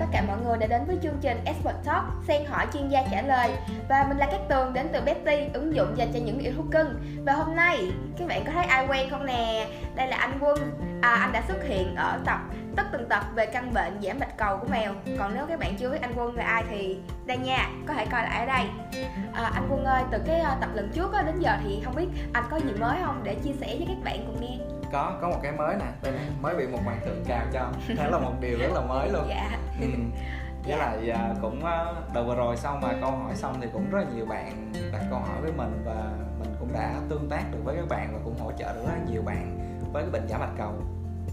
tất cả mọi người đã đến với chương trình Expert Talk Xen hỏi chuyên gia trả lời. Và mình là Cát Tường đến từ Betty, ứng dụng dành cho những yêu thú cưng. Và hôm nay, các bạn có thấy ai quen không nè? Đây là anh Quân, à, anh đã xuất hiện ở tập tất tần tật về căn bệnh giảm bạch cầu của mèo. Còn nếu các bạn chưa biết anh Quân là ai thì đây nha, có thể coi lại ở đây. À, Anh Quân ơi, từ cái uh, tập lần trước đến giờ thì không biết anh có gì mới không? Để chia sẻ với các bạn cùng nghe. Có có một cái mới nè. Đây này mới bị một hoàng thượng cào cho. Đó là một điều rất là mới luôn. Dạ ừ. với lại à, cũng à, đầu vừa rồi xong mà câu hỏi xong thì cũng rất là nhiều bạn đặt câu hỏi với mình và mình cũng đã tương tác được với các bạn và cũng hỗ trợ được rất là nhiều bạn với cái bệnh giảm bạch cầu.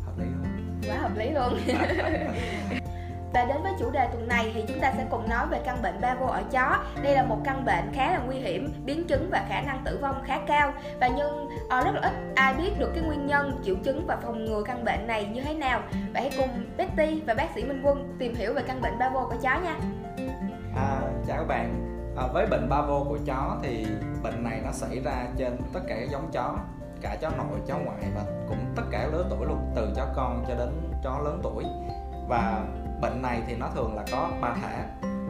Hợp lý không? Quá hợp lý luôn Và đến với chủ đề tuần này thì chúng ta sẽ cùng nói về căn bệnh ba vô ở chó. Đây là một căn bệnh khá là nguy hiểm, biến chứng và khả năng tử vong khá cao. Và nhưng uh, rất là ít ai biết được cái nguyên nhân, triệu chứng và phòng ngừa căn bệnh này như thế nào. Và hãy cùng Betty và bác sĩ Minh Quân tìm hiểu về căn bệnh ba vô của chó nha. À, chào các bạn. À, với bệnh ba vô của chó thì bệnh này nó xảy ra trên tất cả các giống chó cả chó nội chó ngoại và cũng tất cả lứa tuổi luôn từ chó con cho đến chó lớn tuổi và bệnh này thì nó thường là có ba thể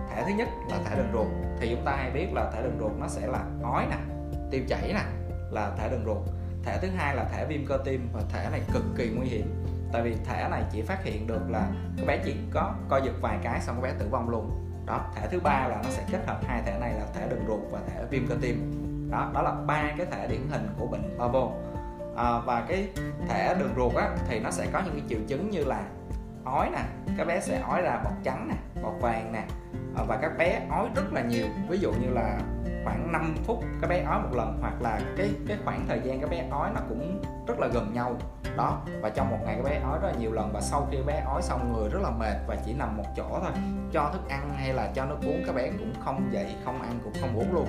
thể thứ nhất là thể đường ruột. Thì chúng ta hay biết là thể đường ruột nó sẽ là ói nè tiêu chảy nè là thể đường ruột. Thể thứ hai là thể viêm cơ tim và thể này cực kỳ nguy hiểm. Tại vì thể này chỉ phát hiện được là cái bé chỉ có co giật vài cái xong cái bé tử vong luôn. Đó thể thứ ba là nó sẽ kết hợp hai thể này là thể đường ruột và thể viêm cơ tim. Đó đó là ba cái thể điển hình của bệnh Pavo à, và cái thể đường ruột á thì nó sẽ có những cái triệu chứng như là ói nè, các bé sẽ ói ra bọt trắng nè, bọt vàng nè. Ờ, và các bé ói rất là nhiều. Ví dụ như là khoảng 5 phút các bé ói một lần, hoặc là cái cái khoảng thời gian các bé ói nó cũng rất là gần nhau. Đó, và trong một ngày các bé ói rất là nhiều lần, và sau khi bé ói xong người rất là mệt và chỉ nằm một chỗ thôi, cho thức ăn hay là cho nước uống, các bé cũng không dậy, không ăn, cũng không uống luôn.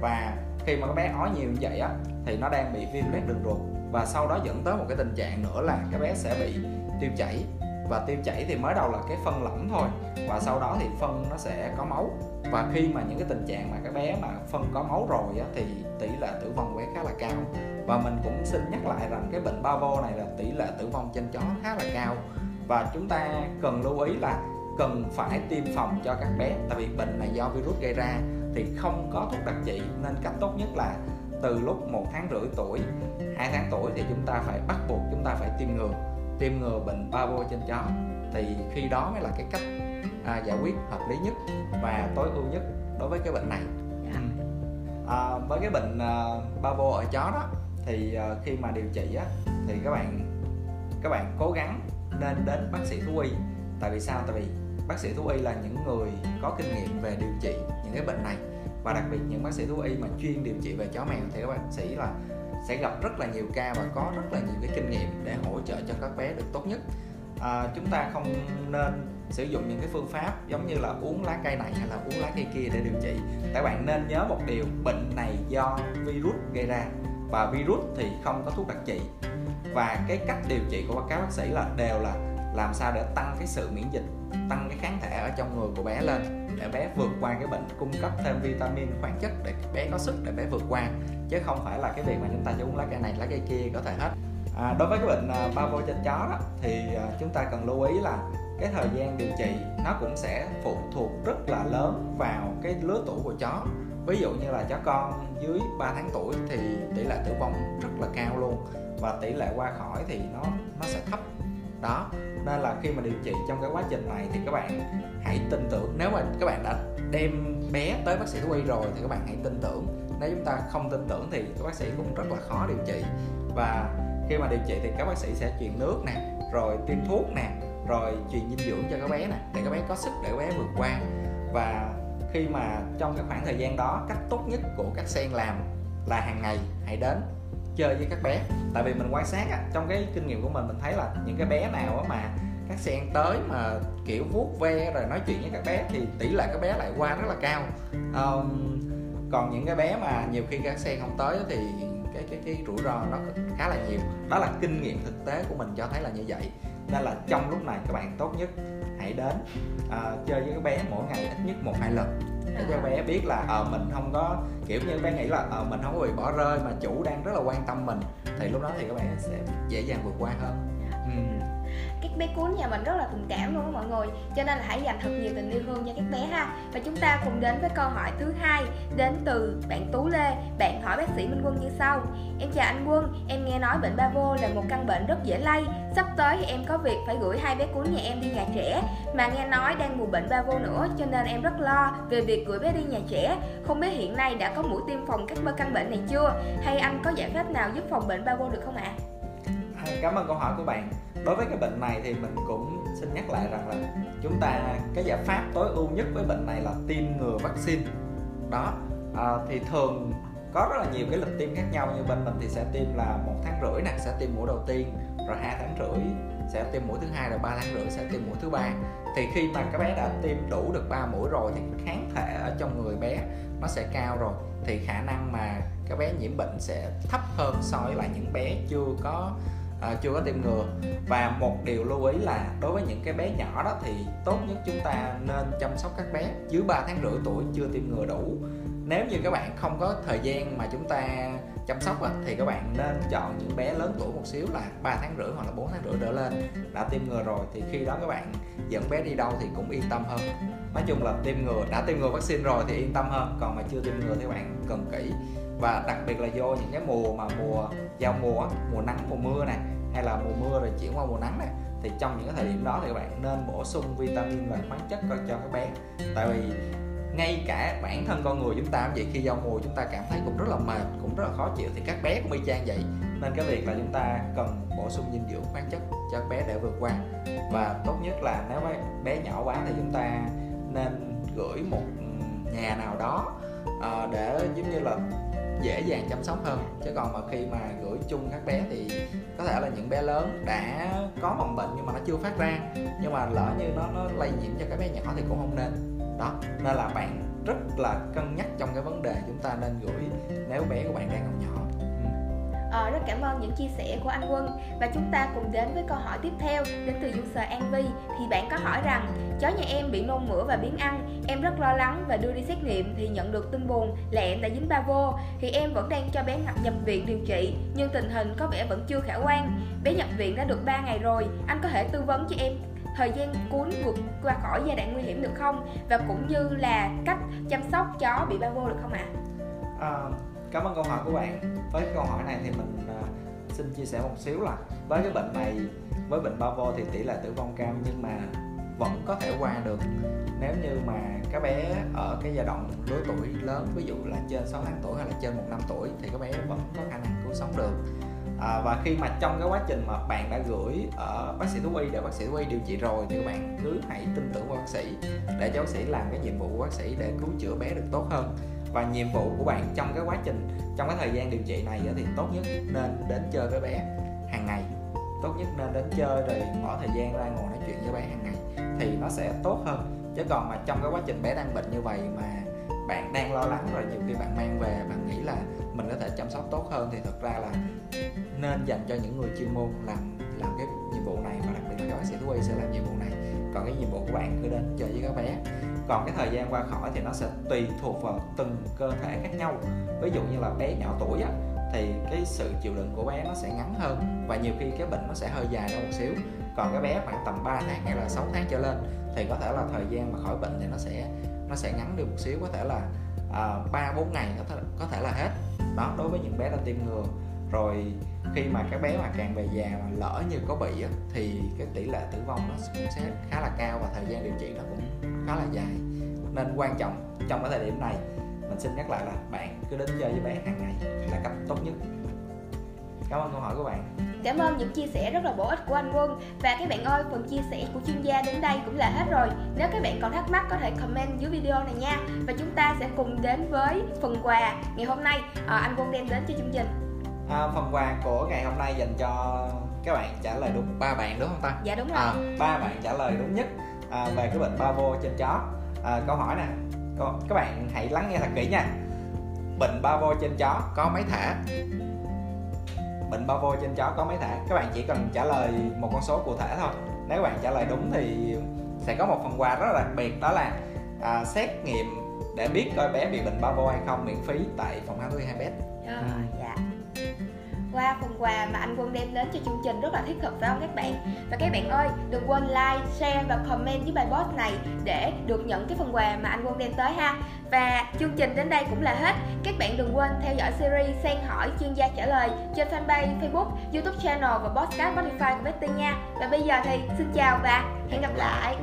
Và khi mà các bé ói nhiều như vậy á, thì nó đang bị viêm loét đường ruột. Và sau đó dẫn tới một cái tình trạng nữa là các bé sẽ bị tiêu chảy và tiêu chảy thì mới đầu là cái phân lỏng thôi. Và sau đó thì phân nó sẽ có máu. Và khi mà những cái tình trạng mà các bé mà phân có máu rồi á, thì tỷ lệ tử vong của bé khá là cao. Và mình cũng xin nhắc lại rằng cái bệnh Pavo này là tỷ lệ tử vong trên chó khá là cao. Và chúng ta cần lưu ý là cần phải tiêm phòng cho các bé. Tại vì bệnh này do virus gây ra thì không có thuốc đặc trị. Nên cách tốt nhất là từ lúc một tháng rưỡi tuổi hai tháng tuổi thì chúng ta phải bắt buộc chúng ta phải tiêm ngừa tiêm ngừa bệnh Pavo trên chó. Thì khi đó mới là cái cách à, giải quyết hợp lý nhất và tối ưu nhất đối với cái bệnh này. Dạ. ừ. à, với cái bệnh uh, Pavo ở chó đó thì uh, khi mà điều trị á, thì các bạn các bạn cố gắng nên đến bác sĩ thú y. Tại vì sao? Tại vì bác sĩ thú y là những người có kinh nghiệm về điều trị những cái bệnh này. Và đặc biệt những bác sĩ thú y mà chuyên điều trị về chó mèo thì các bác sĩ là sẽ gặp rất là nhiều ca và có rất là nhiều cái kinh nghiệm để hỗ trợ cho các bé được tốt nhất. À, chúng ta không nên sử dụng những cái phương pháp giống như là uống lá cây này hay là uống lá cây kia để điều trị. Các bạn nên nhớ một điều bệnh này do virus gây ra và virus thì không có thuốc đặc trị. Và cái cách điều trị của các bác sĩ là đều là làm sao để tăng cái sự miễn dịch tăng cái kháng thể ở trong người của bé lên để bé vượt qua cái bệnh cung cấp thêm vitamin khoáng chất để bé có sức để bé vượt qua. Chứ không phải là cái việc mà chúng ta chỉ uống lá cây này lá cây kia có thể hết. À, đối với cái bệnh à, bao vô trên chó đó, thì à, chúng ta cần lưu ý là cái thời gian điều trị nó cũng sẽ phụ thuộc rất là lớn vào cái lứa tuổi của chó. Ví dụ như là chó con dưới 3 tháng tuổi thì tỷ lệ tử vong rất là cao luôn và tỷ lệ qua khỏi thì nó nó sẽ thấp đó, nên là khi mà điều trị trong cái quá trình này thì các bạn hãy tin tưởng. Nếu mà các bạn đã đem bé tới bác sĩ thú y rồi thì các bạn hãy tin tưởng. Nếu chúng ta không tin tưởng thì các bác sĩ cũng rất là khó điều trị. Và khi mà điều trị thì các bác sĩ sẽ truyền nước nè, rồi tiêm thuốc nè, rồi truyền dinh dưỡng cho các bé nè, để các bé có sức để các bé vượt qua. Và khi mà trong cái khoảng thời gian đó, cách tốt nhất của các sen làm là hàng ngày, hãy đến chơi với các bé. Tại vì mình quan sát á, trong cái kinh nghiệm của mình mình thấy là những cái bé nào á mà các sen tới mà kiểu vuốt ve rồi nói chuyện với các bé thì tỷ lệ các bé lại qua rất là cao. Um, còn những cái bé mà nhiều khi các sen không tới thì cái cái cái rủi ro nó khá là nhiều. Đó là kinh nghiệm thực tế của mình cho thấy là như vậy. Nên là trong lúc này các bạn tốt nhất hãy đến uh, chơi với các bé mỗi ngày ít nhất một hai lần để cho bé biết là ờ uh, mình không có kiểu như bé nghĩ là ờ uh, mình không có bị bỏ rơi mà chủ đang rất là quan tâm mình thì lúc đó thì các bạn sẽ dễ dàng vượt qua hơn. Ừ các bé cún nhà mình rất là tình cảm luôn đó mọi người. Cho nên là hãy dành thật nhiều tình yêu thương cho các bé ha. Và chúng ta cùng đến với câu hỏi thứ hai, đến từ bạn tú lê. Bạn hỏi bác sĩ minh quân như sau. Em chào anh quân, em nghe nói bệnh ba vô là một căn bệnh rất dễ lây. Sắp tới thì em có việc phải gửi hai bé cún nhà em đi nhà trẻ. Mà nghe nói đang mùa bệnh ba vô nữa, cho nên em rất lo về việc gửi bé đi nhà trẻ. Không biết hiện nay đã có mũi tiêm phòng các căn bệnh này chưa? Hay anh có giải pháp nào giúp phòng bệnh ba vô được không ạ? à? Cảm ơn câu hỏi của bạn. Đối với cái bệnh này thì mình cũng xin nhắc lại rằng là chúng ta cái giải pháp tối ưu nhất với bệnh này là tiêm ngừa vaccine. Đó à, thì thường có rất là nhiều cái lịch tiêm khác nhau như bên mình thì sẽ tiêm là một tháng rưỡi nè sẽ tiêm mũi đầu tiên rồi hai tháng rưỡi sẽ tiêm mũi thứ hai rồi ba tháng rưỡi sẽ tiêm mũi thứ ba. Thì khi mà các bé đã tiêm đủ được 3 mũi rồi thì kháng thể ở trong người bé nó sẽ cao rồi thì khả năng mà các bé nhiễm bệnh sẽ thấp hơn so với lại những bé chưa có à, chưa có tiêm ngừa. Và một điều lưu ý là đối với những cái bé nhỏ đó thì tốt nhất chúng ta nên chăm sóc các bé dưới 3 tháng rưỡi tuổi chưa tiêm ngừa đủ. Nếu như các bạn không có thời gian mà chúng ta chăm sóc thì các bạn nên chọn những bé lớn tuổi một xíu là 3 tháng rưỡi hoặc là 4 tháng rưỡi trở lên đã tiêm ngừa rồi. Thì khi đó các bạn dẫn bé đi đâu thì cũng yên tâm hơn. Nói chung là tiêm ngừa đã tiêm ngừa vaccine rồi thì yên tâm hơn. Còn mà chưa tiêm ngừa thì các bạn cần kỹ và đặc biệt là vô những cái mùa mà mùa giao mùa mùa nắng, mùa mưa này, hay là mùa mưa rồi chuyển qua mùa nắng này, thì trong những cái thời điểm đó thì các bạn nên bổ sung vitamin và khoáng chất cho các bé. Tại vì ngay cả bản thân con người chúng ta cũng vậy, khi giao mùa chúng ta cảm thấy cũng rất là mệt, cũng rất là khó chịu, thì các bé cũng y chang vậy. Nên cái việc là chúng ta cần bổ sung dinh dưỡng khoáng chất cho các bé để vượt qua. Và tốt nhất là nếu bé nhỏ quá thì chúng ta nên gửi một nhà nào đó ờ, để giống như là dễ dàng chăm sóc hơn. Chứ còn mà khi mà gửi chung các bé thì có thể là những bé lớn đã có mầm bệnh nhưng mà nó chưa phát ra, nhưng mà lỡ như nó nó lây nhiễm cho các bé nhỏ thì cũng không nên. Đó, nên là bạn rất là cân nhắc trong cái vấn đề chúng ta nên gửi nếu bé của bạn đang À, rất cảm ơn những chia sẻ của anh Quân. Và chúng ta cùng đến với câu hỏi tiếp theo Đến từ user An Vi Thì bạn có hỏi rằng Chó nhà em bị nôn mửa và biến ăn. Em rất lo lắng và đưa đi xét nghiệm Thì nhận được tin buồn là em đã dính ba vô. Thì em vẫn đang cho bé nhập viện điều trị Nhưng tình hình có vẻ vẫn chưa khả quan. Bé nhập viện đã được 3 ngày rồi. Anh có thể tư vấn cho em thời gian cuốn vượt qua khỏi giai đoạn nguy hiểm được không? Và cũng như là cách chăm sóc chó bị ba vô được không ạ? À? À, cảm ơn câu hỏi của bạn. Với câu hỏi này thì mình uh, xin chia sẻ một xíu là với cái bệnh này với bệnh ba vô thì tỷ lệ tử vong cao nhưng mà vẫn có thể qua được. Nếu như mà các bé ở cái giai đoạn lứa tuổi lớn ví dụ là trên 6 tháng tuổi hay là trên một năm tuổi thì các bé vẫn có khả năng cứu sống được. À, và khi mà trong cái quá trình mà bạn đã gửi ở bác sĩ thú y để bác sĩ thú y điều trị rồi thì các bạn cứ hãy tin tưởng vào bác sĩ để cho bác sĩ làm cái nhiệm vụ của bác sĩ để cứu chữa bé được tốt hơn và nhiệm vụ của bạn trong cái quá trình, trong cái thời gian điều trị này thì tốt nhất nên đến chơi với bé hàng ngày. Tốt nhất nên đến chơi rồi bỏ thời gian ra ngồi nói chuyện với bé hàng ngày thì nó sẽ tốt hơn. Chứ còn mà trong cái quá trình bé đang bệnh như vậy mà bạn đang lo lắng rồi, nhiều khi bạn mang về, bạn nghĩ là mình có thể chăm sóc tốt hơn thì thật ra là nên dành cho những người chuyên môn làm làm cái nhiệm vụ này và đặc biệt là các bác sĩ thú y sẽ làm nhiệm vụ này. Còn cái nhiệm vụ của bạn cứ đến chơi với các bé còn cái thời gian qua khỏi thì nó sẽ tùy thuộc vào từng cơ thể khác nhau. Ví dụ như là bé nhỏ tuổi á, thì cái sự chịu đựng của bé nó sẽ ngắn hơn và nhiều khi cái bệnh nó sẽ hơi dài hơn một xíu. Còn cái bé khoảng tầm 3 tháng hay là 6 tháng trở lên thì có thể là thời gian mà khỏi bệnh thì nó sẽ nó sẽ ngắn đi một xíu có thể là à, ba uh, bốn ngày có thể có thể là hết. Đó đối với những bé đã tiêm ngừa. Rồi khi mà các bé mà càng về già mà lỡ như có bị á, thì cái tỷ lệ tử vong nó cũng sẽ khá là cao và thời gian điều trị nó cũng khá là dài nên quan trọng trong cái thời điểm này. Mình xin nhắc lại là bạn cứ đến chơi với bé hàng ngày là cách tốt nhất. Cảm ơn câu hỏi của bạn. Cảm ơn những chia sẻ rất là bổ ích của anh Quân. Và các bạn ơi, phần chia sẻ của chuyên gia đến đây cũng là hết rồi. Nếu các bạn còn thắc mắc có thể comment dưới video này nha. Và chúng ta sẽ cùng đến với phần quà ngày hôm nay. À, anh Quân đem đến cho chương trình. À, Phần quà của ngày hôm nay dành cho các bạn trả lời đúng ba bạn đúng không ta? Dạ đúng rồi. à, ba bạn trả lời đúng nhất. À, về cái bệnh ba vô trên chó à, Câu hỏi nè. Các bạn hãy lắng nghe thật kỹ nha. Bệnh bao vô trên chó có mấy thả bệnh bao vô trên chó có mấy thả các bạn chỉ cần trả lời một con số cụ thể thôi. Nếu các bạn trả lời đúng thì sẽ có một phần quà rất là đặc biệt đó là à, xét nghiệm để biết coi bé bị bệnh bao vô hay không miễn phí tại phòng khám thú y hai bet dạ qua phần quà mà anh Quân đem đến cho chương trình rất là thiết thực phải không các bạn? Và các bạn ơi, đừng quên like, share và comment với bài post này để được nhận cái phần quà mà anh Quân đem tới ha. Và chương trình đến đây cũng là hết. Các bạn đừng quên theo dõi series Sen hỏi chuyên gia trả lời trên fanpage, Facebook, YouTube channel và podcast Spotify của Betty nha. Và bây giờ thì xin chào và hẹn gặp lại.